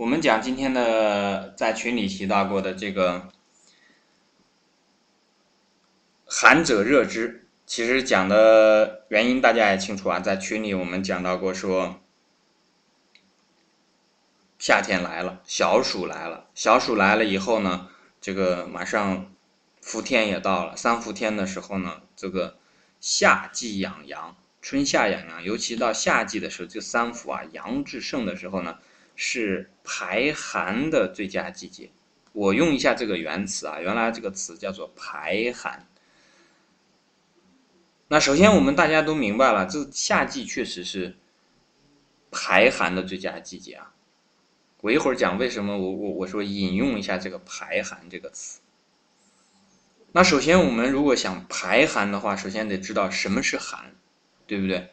我们讲今天的在群里提到过的这个寒者热之，其实讲的原因大家也清楚啊，在群里我们讲到过说。夏天来了，小暑来了。小暑来了以后呢，这个马上伏天也到了。三伏天的时候呢，这个夏季养阳，春夏养阳，尤其到夏季的时候，这三伏啊，阳至盛的时候呢，是排寒的最佳季节。我用一下这个原词啊，原来这个词叫做排寒。那首先我们大家都明白了，这夏季确实是排寒的最佳季节啊。我一会儿讲为什么我我我说引用一下这个排寒这个词。那首先我们如果想排寒的话，首先得知道什么是寒，对不对？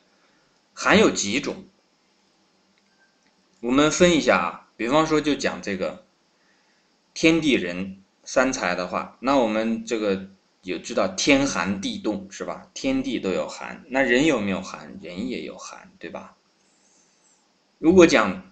寒有几种？我们分一下啊，比方说就讲这个天地人三才的话，那我们这个有知道天寒地冻是吧？天地都有寒，那人有没有寒？人也有寒，对吧？如果讲。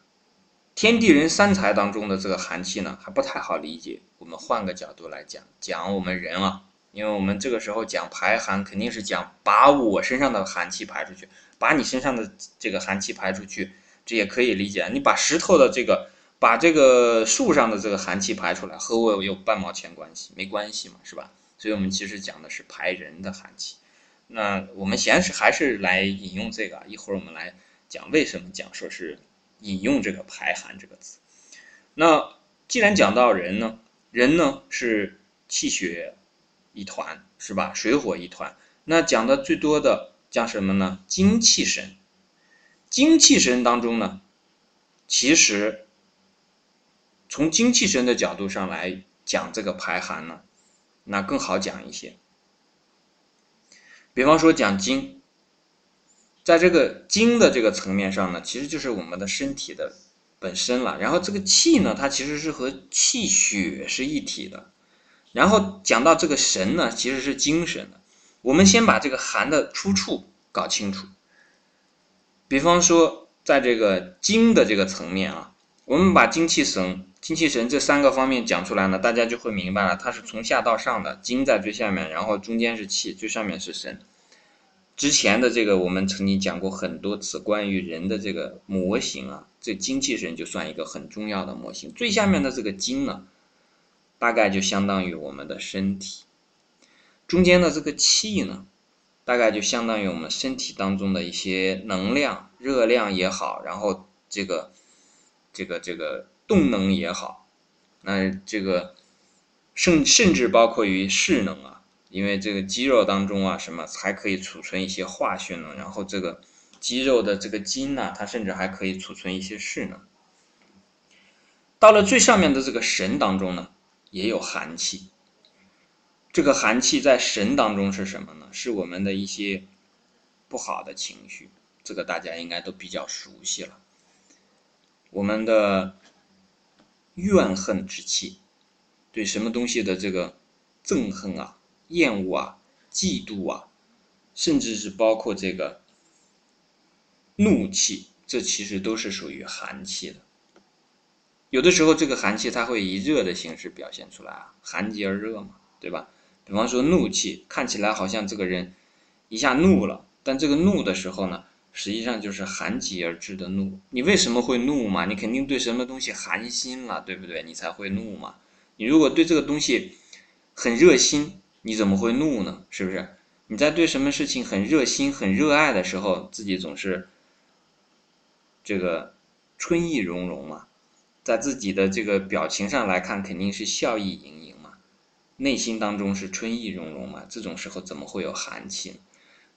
天地人三才当中的这个寒气呢，还不太好理解。我们换个角度来讲，讲我们人啊，因为我们这个时候讲排寒，肯定是讲把我身上的寒气排出去，把你身上的这个寒气排出去，这也可以理解。你把石头的这个，把这个树上的这个寒气排出来，和我有半毛钱关系？没关系嘛，是吧？所以我们其实讲的是排人的寒气。那我们先是还是来引用这个，一会儿我们来讲为什么讲说是。引用这个“排寒”这个词，那既然讲到人呢，人呢是气血一团，是吧？水火一团。那讲的最多的讲什么呢？精气神。精气神当中呢，其实从精气神的角度上来讲这个排寒呢，那更好讲一些。比方说讲精。在这个精的这个层面上呢，其实就是我们的身体的本身了。然后这个气呢，它其实是和气血是一体的。然后讲到这个神呢，其实是精神的。我们先把这个寒的出处搞清楚。比方说，在这个精的这个层面啊，我们把精气神、精气神这三个方面讲出来呢，大家就会明白了，它是从下到上的，精在最下面，然后中间是气，最上面是神。之前的这个我们曾经讲过很多次关于人的这个模型啊，这精气神就算一个很重要的模型。最下面的这个精呢，大概就相当于我们的身体；中间的这个气呢，大概就相当于我们身体当中的一些能量、热量也好，然后这个这个这个动能也好，那这个甚甚至包括于势能啊。因为这个肌肉当中啊，什么还可以储存一些化学能，然后这个肌肉的这个筋呢，它甚至还可以储存一些势能。到了最上面的这个神当中呢，也有寒气。这个寒气在神当中是什么呢？是我们的一些不好的情绪，这个大家应该都比较熟悉了。我们的怨恨之气，对什么东西的这个憎恨啊？厌恶啊，嫉妒啊，甚至是包括这个怒气，这其实都是属于寒气的。有的时候，这个寒气它会以热的形式表现出来啊，寒极而热嘛，对吧？比方说怒气，看起来好像这个人一下怒了，但这个怒的时候呢，实际上就是寒极而至的怒。你为什么会怒嘛？你肯定对什么东西寒心了，对不对？你才会怒嘛。你如果对这个东西很热心。你怎么会怒呢？是不是？你在对什么事情很热心、很热爱的时候，自己总是这个春意融融嘛，在自己的这个表情上来看，肯定是笑意盈盈，内心当中是春意融融嘛。这种时候怎么会有寒气呢？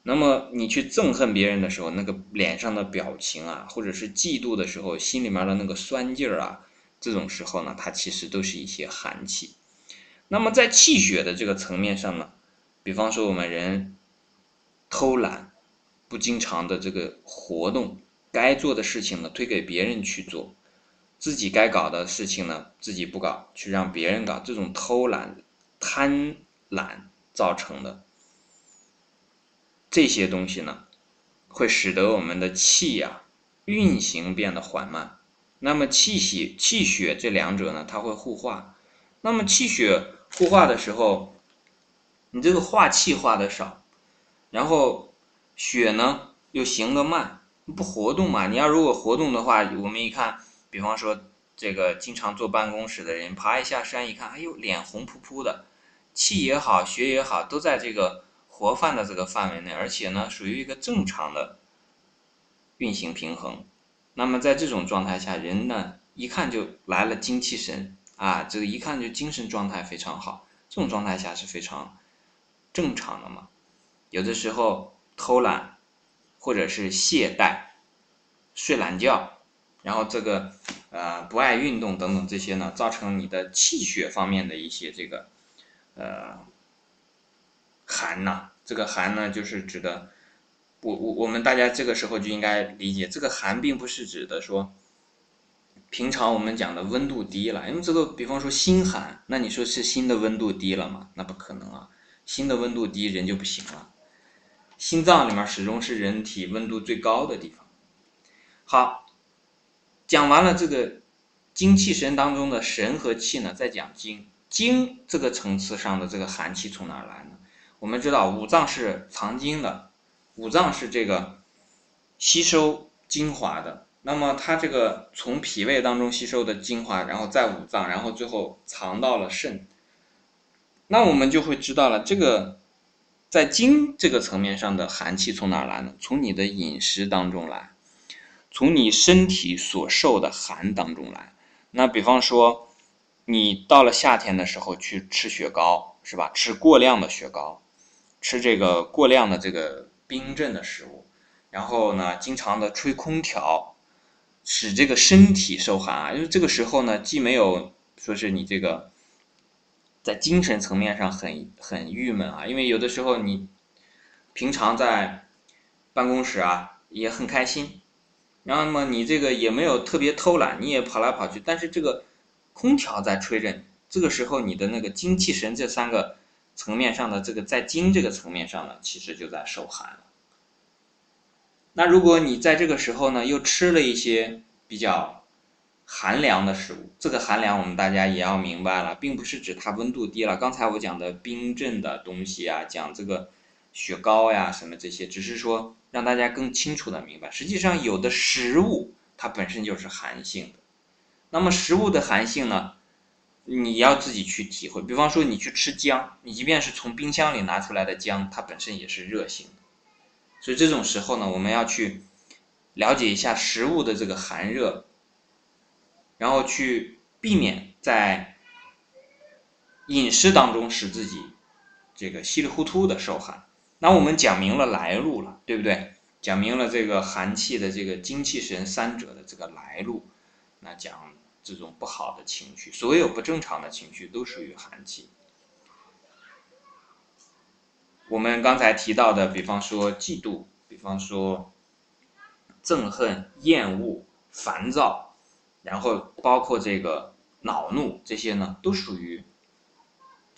那么你去憎恨别人的时候，那个脸上的表情啊，或者是嫉妒的时候，心里面的那个酸劲儿啊，这种时候呢，它其实都是一些寒气。那么在气血的这个层面上呢，比方说我们人偷懒，不经常的这个活动，该做的事情呢推给别人去做，自己该搞的事情呢自己不搞，去让别人搞，这种偷懒、贪婪造成的这些东西呢，会使得我们的气呀运行变得缓慢，那么气血气血这两者呢，它会互化。那么气血互化的时候，你这个化气化的少，然后血呢又行得慢，不活动嘛？你要如果活动的话，我们一看，比方说这个经常坐办公室的人，爬一下山一看，哎呦，脸红扑扑的，气也好，血也好，都在这个活泛的这个范围内，而且呢，属于一个正常的运行平衡。那么在这种状态下，人呢一看就来了精气神啊，这个一看就精神状态非常好。这种状态下是非常正常的嘛。有的时候偷懒或者是懈怠、睡懒觉，然后这个呃不爱运动等等这些呢，造成你的气血方面的一些这个呃寒呐。这个寒呢，就是指的。我我我们大家这个时候就应该理解，这个寒并不是指的说，平常我们讲的温度低了，因为这个比方说心寒，那你说是心的温度低了吗？那不可能啊，心的温度低人就不行了，心脏里面始终是人体温度最高的地方。好，讲完了这个精气神当中的神和气呢，再讲精，精这个层次上的这个寒气从哪来呢？我们知道五脏是藏精的。五脏是这个吸收精华的，那么它这个从脾胃当中吸收的精华，然后在五脏，然后最后藏到了肾。那我们就会知道了，这个在精这个层面上的寒气从哪来呢？从你的饮食当中来，从你身体所受的寒当中来。那比方说，你到了夏天的时候去吃雪糕，是吧？吃过量的雪糕，吃这个过量的这个。冰镇的食物，然后呢，经常的吹空调，使这个身体受寒啊。因为这个时候呢，既没有说是你这个在精神层面上很很郁闷啊，因为有的时候你平常在办公室啊也很开心，然后么你这个也没有特别偷懒，你也跑来跑去，但是这个空调在吹着，这个时候你的那个精气神这三个。层面上的这个在精这个层面上呢，其实就在受寒了。那如果你在这个时候呢，又吃了一些比较寒凉的食物，这个寒凉我们大家也要明白了，并不是指它温度低了。刚才我讲的冰镇的东西啊，讲这个雪糕呀什么这些，只是说让大家更清楚的明白，实际上有的食物它本身就是寒性的。那么食物的寒性呢？你要自己去体会，比方说你去吃姜，你即便是从冰箱里拿出来的姜，它本身也是热性的。所以这种时候呢，我们要去了解一下食物的这个寒热，然后去避免在饮食当中使自己这个稀里糊涂的受寒。那我们讲明了来路了，对不对？讲明了这个寒气的这个精气神三者的这个来路，那讲。这种不好的情绪，所有不正常的情绪都属于寒气。我们刚才提到的，比方说嫉妒，比方说憎恨、厌恶、烦躁，然后包括这个恼怒，这些呢，都属于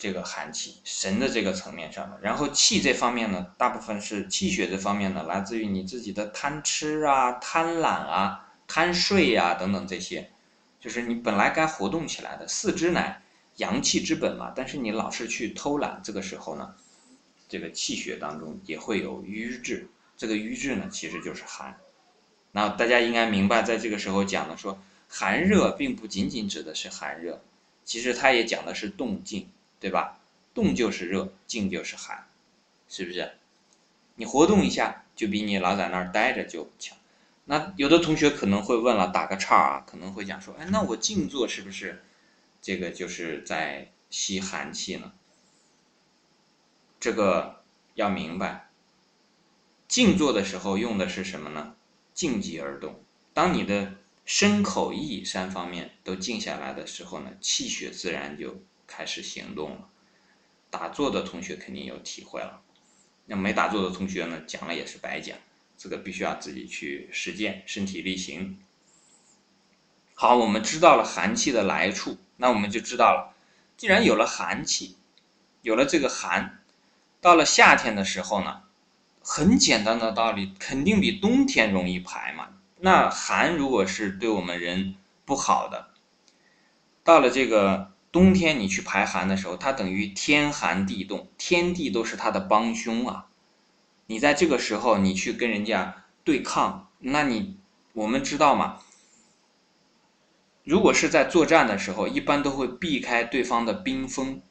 这个寒气神的这个层面上的。然后气这方面呢，大部分是气血这方面呢，来自于你自己的贪吃啊、贪婪啊、贪睡呀等等这些。就是你本来该活动起来的，四肢乃阳气之本嘛，但是你老是去偷懒，这个时候呢，这个气血当中也会有瘀滞，这个瘀滞呢其实就是寒。那大家应该明白，在这个时候讲的说寒热，并不仅仅指的是寒热，其实它也讲的是动静，对吧？动就是热，静就是寒，是不是？你活动一下，就比你老在那儿待着就强。那有的同学可能会问了，打个岔啊，可能会讲说，哎，那我静坐是不是这个就是在吸寒气呢？这个要明白，静坐的时候用的是什么呢？静极而动。当你的身口意三方面都静下来的时候呢，气血自然就开始行动了。打坐的同学肯定有体会了，那没打坐的同学呢，讲了也是白讲。这个必须要自己去实践，身体力行。好，我们知道了寒气的来处，那我们就知道了，既然有了寒气，有了这个寒，到了夏天的时候呢，很简单的道理，肯定比冬天容易排嘛。那寒如果是对我们人不好的。到了这个冬天，你去排寒的时候，它等于天寒地冻，天地都是它的帮凶啊。你在这个时候，你去跟人家对抗，那你我们知道吗？如果是在作战的时候，一般都会避开对方的兵锋，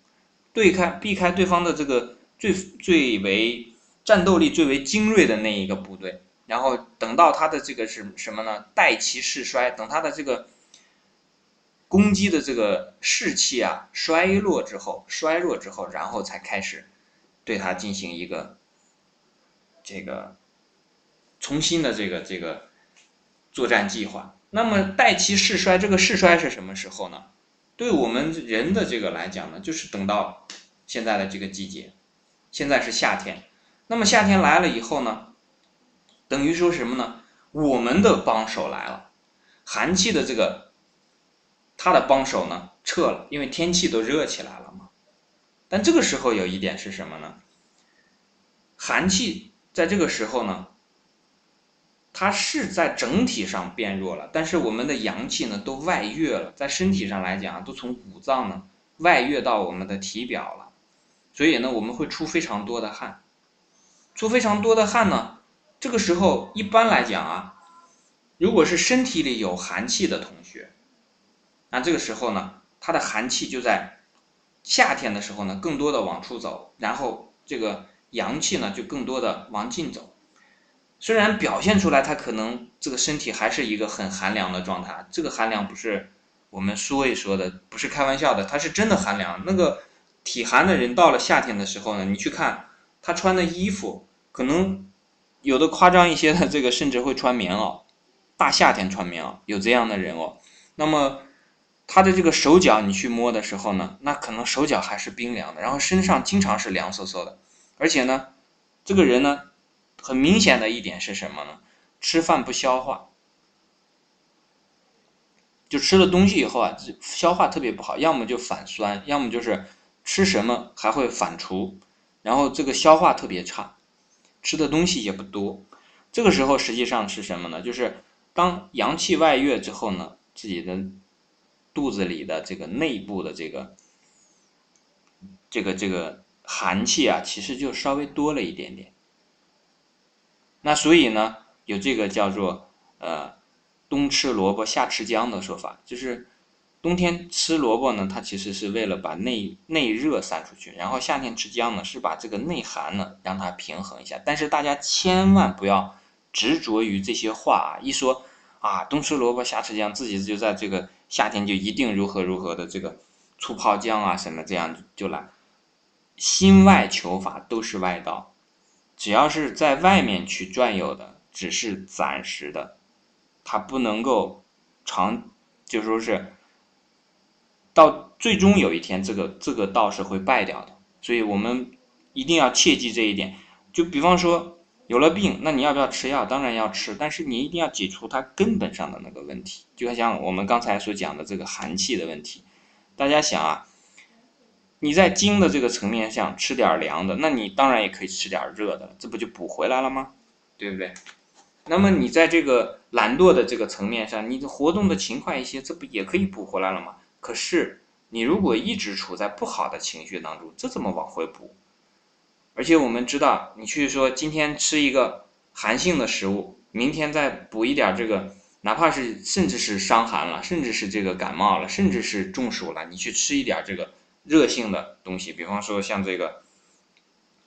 对开避开对方的这个最最为战斗力最为精锐的那一个部队，然后等到他的这个是什么呢？待其势衰，等他的这个攻击的这个士气啊衰落之后，衰弱之后，然后才开始对它进行一个。这个重新的这个这个作战计划，那么待其势衰，这个势衰是什么时候呢？对我们人的这个来讲呢，就是等到现在的这个季节，现在是夏天，那么夏天来了以后呢，等于说什么呢？我们的帮手来了，寒气的这个他的帮手呢撤了，因为天气都热起来了嘛。但这个时候有一点是什么呢？寒气。在这个时候呢，它是在整体上变弱了，但是我们的阳气呢都外越了，在身体上来讲都从五脏呢外越到我们的体表了，所以呢我们会出非常多的汗，出非常多的汗呢，这个时候一般来讲啊，如果是身体里有寒气的同学，那这个时候呢，它的寒气就在夏天的时候呢更多的往出走，然后这个。阳气呢，就更多的往进走，虽然表现出来，他可能这个身体还是一个很寒凉的状态。这个寒凉不是我们说一说的，不是开玩笑的，它是真的寒凉。那个体寒的人到了夏天的时候呢，你去看他穿的衣服，可能有的夸张一些的，这个甚至会穿棉袄，大夏天穿棉袄，有这样的人哦。那么他的这个手脚，你去摸的时候呢，那可能手脚还是冰凉的，然后身上经常是凉飕飕的。而且呢，这个人呢，很明显的一点是什么呢？吃饭不消化，就吃了东西以后啊，消化特别不好，要么就反酸，要么就是吃什么还会反刍，然后这个消化特别差，吃的东西也不多。这个时候实际上是什么呢？就是当阳气外越之后呢，自己的肚子里的这个内部的这个这个这个。寒气啊，其实就稍微多了一点点。那所以呢，有这个叫做呃“冬吃萝卜夏吃姜”的说法，就是冬天吃萝卜呢，它其实是为了把内内热散出去，然后夏天吃姜呢，是把这个内寒呢让它平衡一下。但是大家千万不要执着于这些话啊，一说啊冬吃萝卜夏吃姜，自己就在这个夏天就一定如何如何的这个醋泡姜啊什么这样就来。心外求法都是外道，只要是在外面去转悠的，只是暂时的，它不能够长，就说是到最终有一天，这个这个道是会败掉的。所以我们一定要切记这一点。就比方说有了病，那你要不要吃药？当然要吃，但是你一定要解除它根本上的那个问题。就像我们刚才所讲的这个寒气的问题，大家想啊。你在经的这个层面上吃点凉的，那你当然也可以吃点热的，这不就补回来了吗？对不对？那么你在这个懒惰的这个层面上，你的活动的勤快一些，这不也可以补回来了吗？可是你如果一直处在不好的情绪当中，这怎么往回补？而且我们知道，你去说今天吃一个寒性的食物，明天再补一点这个，哪怕是甚至是伤寒了，甚至是这个感冒了，甚至是中暑了，你去吃一点这个。热性的东西，比方说像这个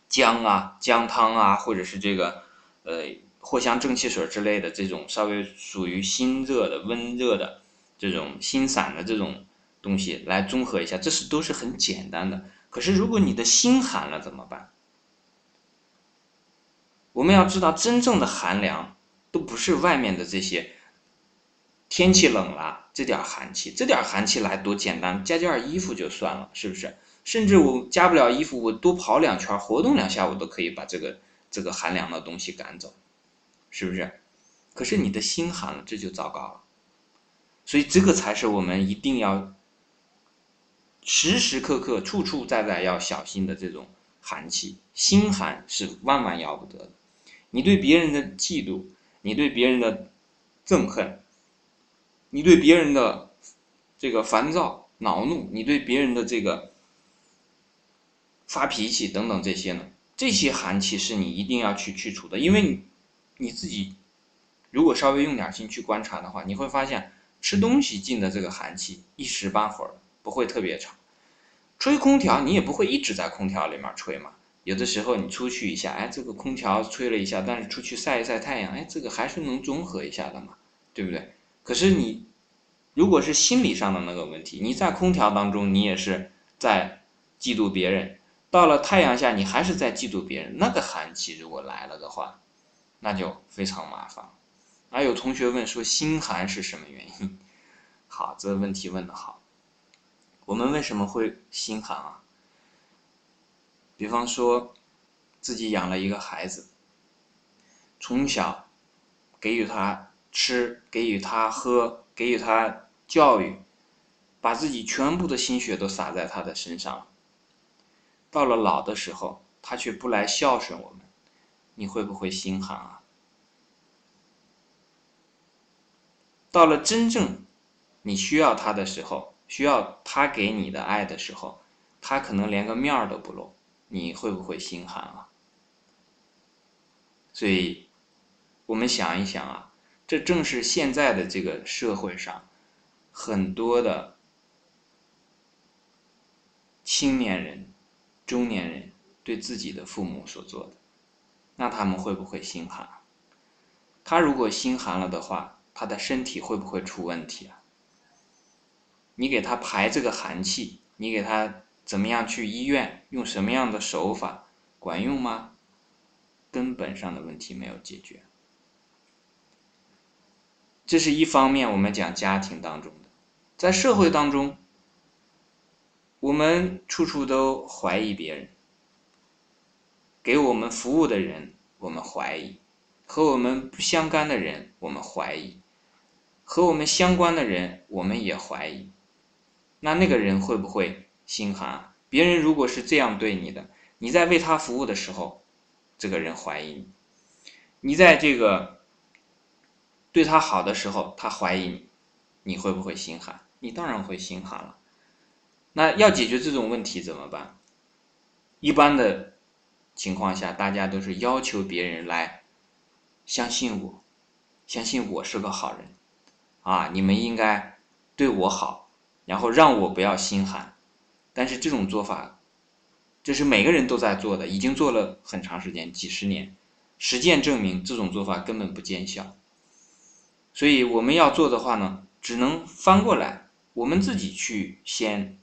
姜啊、姜汤啊，或者是这个呃藿香正气水之类的这种稍微属于心热的、温热的这种心散的这种东西来综合一下，这是都是很简单的。可是如果你的心寒了怎么办？我们要知道，真正的寒凉都不是外面的这些。天气冷了，这点寒气，这点寒气来多简单，加件衣服就算了，是不是？甚至我加不了衣服，我多跑两圈，活动两下，我都可以把这个这个寒凉的东西赶走，是不是？可是你的心寒了，这就糟糕了。所以这个才是我们一定要时时刻刻、处处在在要小心的这种寒气。心寒是万万要不得的。你对别人的嫉妒，你对别人的憎恨。你对别人的这个烦躁、恼怒，你对别人的这个发脾气等等这些呢？这些寒气是你一定要去去除的，因为你你自己如果稍微用点心去观察的话，你会发现吃东西进的这个寒气一时半会儿不会特别长。吹空调你也不会一直在空调里面吹嘛，有的时候你出去一下，哎，这个空调吹了一下，但是出去晒一晒太阳，哎，这个还是能中和一下的嘛，对不对？可是你如果是心理上的那个问题，你在空调当中你也是在嫉妒别人。到了太阳下，你还是在嫉妒别人。那个寒气如果来了的话，那就非常麻烦。还有同学问说，心寒是什么原因？好，这个问题问的好。我们为什么会心寒啊？比方说，自己养了一个孩子，从小给予他吃，给予他喝，给予他教育，把自己全部的心血都洒在他的身上。到了老的时候，他却不来孝顺我们，你会不会心寒啊？到了真正你需要他的时候，需要他给你的爱的时候，他可能连个面儿都不露，你会不会心寒啊？所以，我们想一想啊，这正是现在的这个社会上很多的青年人。中年人对自己的父母所做的，那他们会不会心寒？他如果心寒了的话，他的身体会不会出问题啊？你给他排这个寒气，你给他怎么样去医院，用什么样的手法，管用吗？根本上的问题没有解决。这是一方面，我们讲家庭当中的，在社会当中。我们处处都怀疑别人，给我们服务的人，我们怀疑；和我们不相干的人，我们怀疑；和我们相关的人，我们也怀疑。那那个人会不会心寒？别人如果是这样对你的，你在为他服务的时候，这个人怀疑你；你在这个对他好的时候，他怀疑你，你会不会心寒？你当然会心寒了。那要解决这种问题怎么办？一般的情况下，大家都是要求别人来相信我，相信我是个好人，啊，你们应该对我好，然后让我不要心寒。但是这种做法，这是每个人都在做的，已经做了很长时间，几十年，实践证明这种做法根本不见效。所以我们要做的话呢，只能翻过来，我们自己去先。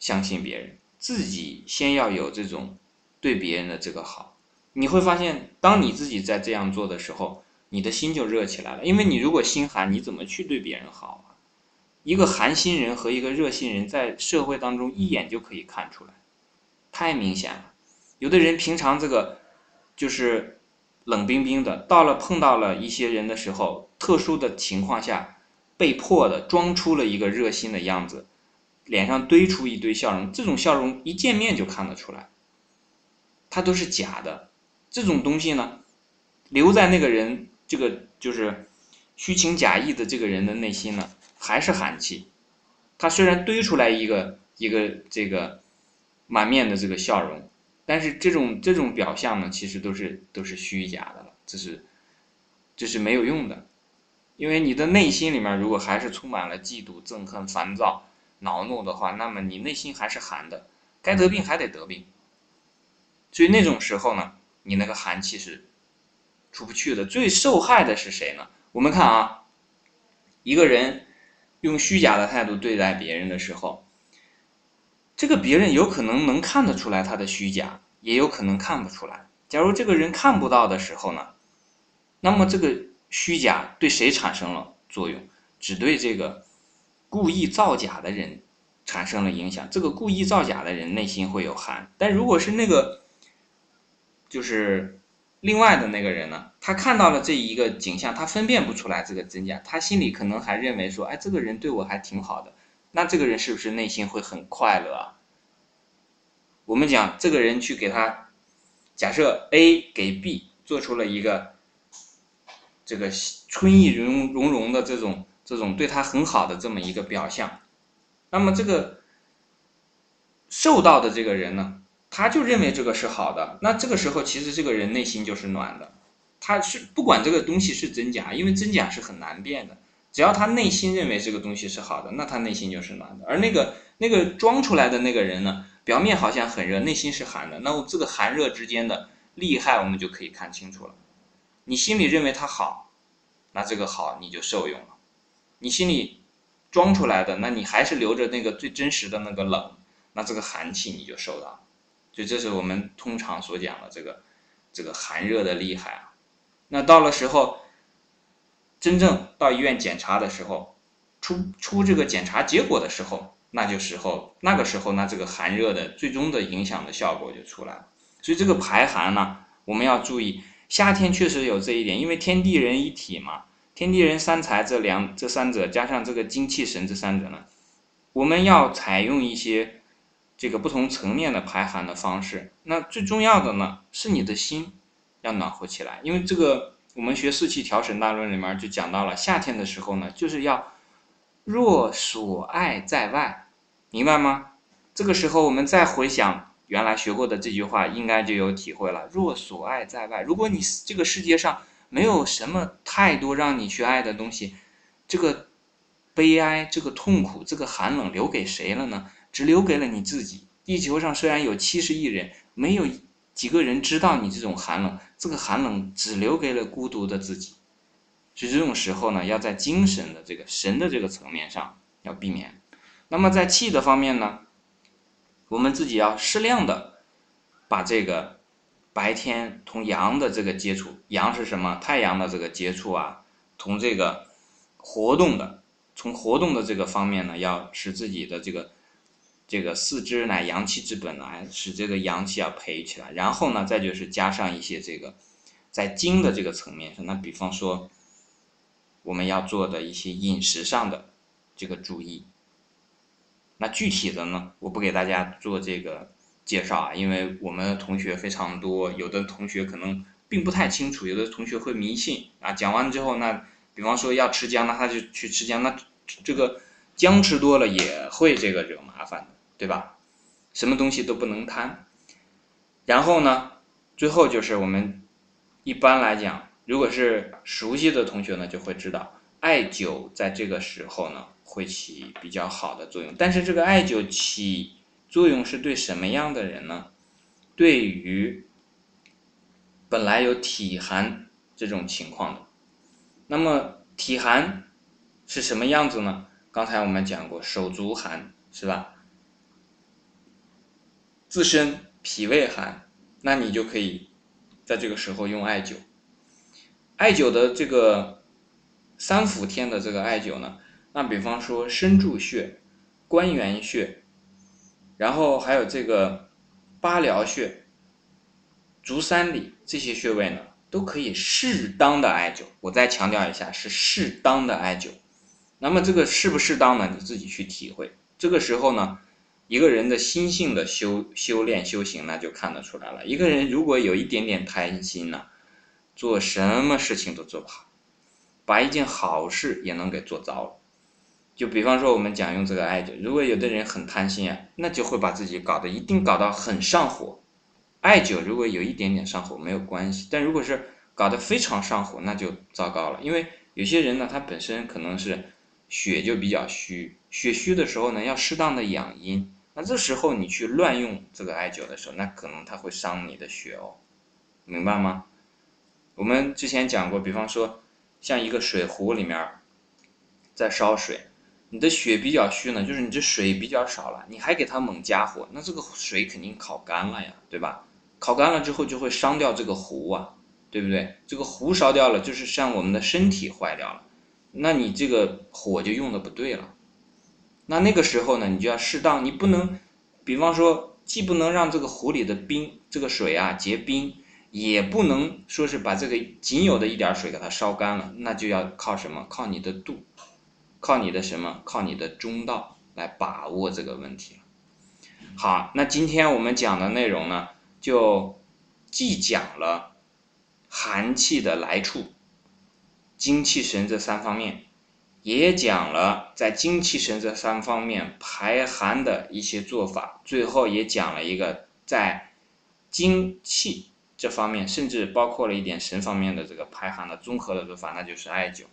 相信别人，自己先要有这种对别人的这个好，你会发现，当你自己在这样做的时候，你的心就热起来了。因为你如果心寒，你怎么去对别人好啊？一个寒心人和一个热心人在社会当中一眼就可以看出来，太明显了。有的人平常这个就是冷冰冰的，到了碰到了一些人的时候，特殊的情况下，被迫的装出了一个热心的样子。脸上堆出一堆笑容，这种笑容一见面就看得出来，它都是假的。这种东西呢，留在那个人这个就是虚情假意的这个人的内心呢，还是寒气。他虽然堆出来一个一个这个满面的这个笑容，但是这种这种表象呢，其实都是都是虚假的了，这是这是没有用的，因为你的内心里面如果还是充满了嫉妒、憎恨、烦躁。恼怒的话，那么你内心还是寒的，该得病还得得病。所以那种时候呢，你那个寒气是出不去的。最受害的是谁呢？我们看啊，一个人用虚假的态度对待别人的时候，这个别人有可能能看得出来他的虚假，也有可能看不出来。假如这个人看不到的时候呢，那么这个虚假对谁产生了作用？只对这个。故意造假的人产生了影响，这个故意造假的人内心会有寒，但如果是那个就是另外的那个人呢，他看到了这一个景象，他分辨不出来这个真假，他心里可能还认为说，哎，这个人对我还挺好的，那这个人是不是内心会很快乐啊？我们讲这个人去给他，假设 A 给 B 做出了一个这个春意融融融的这种。这种对他很好的这么一个表象。那么这个受到的这个人呢，他就认为这个是好的。那这个时候其实这个人内心就是暖的，他是不管这个东西是真假，因为真假是很难辨的。只要他内心认为这个东西是好的，那他内心就是暖的。而那个那个装出来的那个人呢，表面好像很热，内心是寒的。那我这个寒热之间的利害，我们就可以看清楚了。你心里认为他好，那这个好你就受用了；你心里装出来的，那你还是留着那个最真实的那个冷，那这个寒气你就受到了。就这是我们通常所讲的这个这个寒热的厉害啊。那到了时候，真正到医院检查的时候，出出这个检查结果的时候，那就时候那个时候，那这个寒热的最终的影响的效果就出来了。所以这个排寒呢，我们要注意。夏天确实有这一点，因为天地人一体嘛，天地人三才这两这三者加上这个精气神这三者呢，我们要采用一些这个不同层面的排寒的方式。那最重要的呢，是你的心要暖和起来，因为这个我们学四气调神大论里面就讲到了，夏天的时候呢，就是要若所爱在外，明白吗？这个时候我们再回想。原来学过的这句话，应该就有体会了。若所爱在外，如果你这个世界上没有什么太多让你去爱的东西，这个悲哀、这个痛苦、这个寒冷留给谁了呢？只留给了你自己。地球上虽然有七十亿人，没有几个人知道你这种寒冷，这个寒冷只留给了孤独的自己。所以这种时候呢，要在精神的这个神的这个层面上要避免。那么在气的方面呢？我们自己要适量的把这个白天同阳的这个接触，阳是什么？太阳的这个接触啊，同这个活动的，从活动的这个方面呢，要使自己的这个这个四肢乃阳气之本来，使这个阳气要培起来。然后呢，再就是加上一些这个在精的这个层面上，那比方说我们要做的一些饮食上的这个注意。那具体的呢，我不给大家做这个介绍啊，因为我们的同学非常多，有的同学可能并不太清楚，有的同学会迷信啊。讲完之后，那比方说要吃姜，那他就去吃姜，那这个姜吃多了也会这个惹麻烦的，对吧？什么东西都不能贪。然后呢，最后就是我们一般来讲，如果是熟悉的同学呢，就会知道艾灸在这个时候呢。会起比较好的作用，但是这个艾灸起作用是对什么样的人呢？对于本来有体寒这种情况的，那么体寒是什么样子呢？刚才我们讲过，手足寒是吧？自身脾胃寒，那你就可以在这个时候用艾灸。艾灸的这个三伏天的这个艾灸呢？那比方说身柱穴、关元穴，然后还有这个八髎穴、足三里这些穴位呢，都可以适当的艾灸。我再强调一下，是适当的艾灸。那么这个适不适当呢？你自己去体会。这个时候呢，一个人的心性的修修炼修行那，就看得出来了。一个人如果有一点点贪心呢，做什么事情都做不好，把一件好事也能给做糟了。就比方说，我们讲用这个艾灸，如果有的人很贪心啊，那就会把自己搞得一定搞到很上火。艾灸如果有一点点上火没有关系，但如果是搞得非常上火，那就糟糕了。因为有些人呢，他本身可能是血就比较虚，血虚的时候呢，要适当的养阴。那这时候你去乱用这个艾灸的时候，那可能它会伤你的血哦，明白吗？我们之前讲过，比方说像一个水壶里面在烧水。你的血比较虚呢，就是你这水比较少了，你还给它猛加火，那这个水肯定烤干了呀，对吧？烤干了之后就会伤掉这个壶啊，对不对？这个壶烧掉了，就是像我们的身体坏掉了，那你这个火就用的不对了。那那个时候呢，你就要适当，你不能，比方说，既不能让这个壶里的冰这个水啊结冰，也不能说是把这个仅有的一点水给它烧干了，那就要靠什么？靠你的度。靠你的什么？靠你的中道来把握这个问题好，那今天我们讲的内容呢，就既讲了寒气的来处、精气神这三方面，也讲了在精气神这三方面排寒的一些做法，最后也讲了一个在精气这方面，甚至包括了一点神方面的这个排寒的综合的做法，那就是艾灸。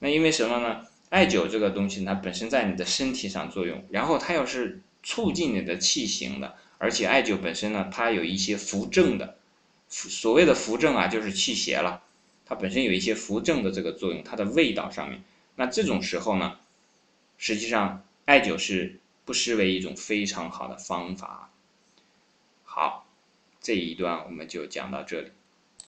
那因为什么呢？艾灸这个东西，它本身在你的身体上作用，然后它又是促进你的气行的，而且艾灸本身呢，它有一些扶正的，所谓的扶正啊，就是气邪了，它本身有一些扶正的这个作用，它的味道上面。那这种时候呢，实际上艾灸是不失为一种非常好的方法。好，这一段我们就讲到这里。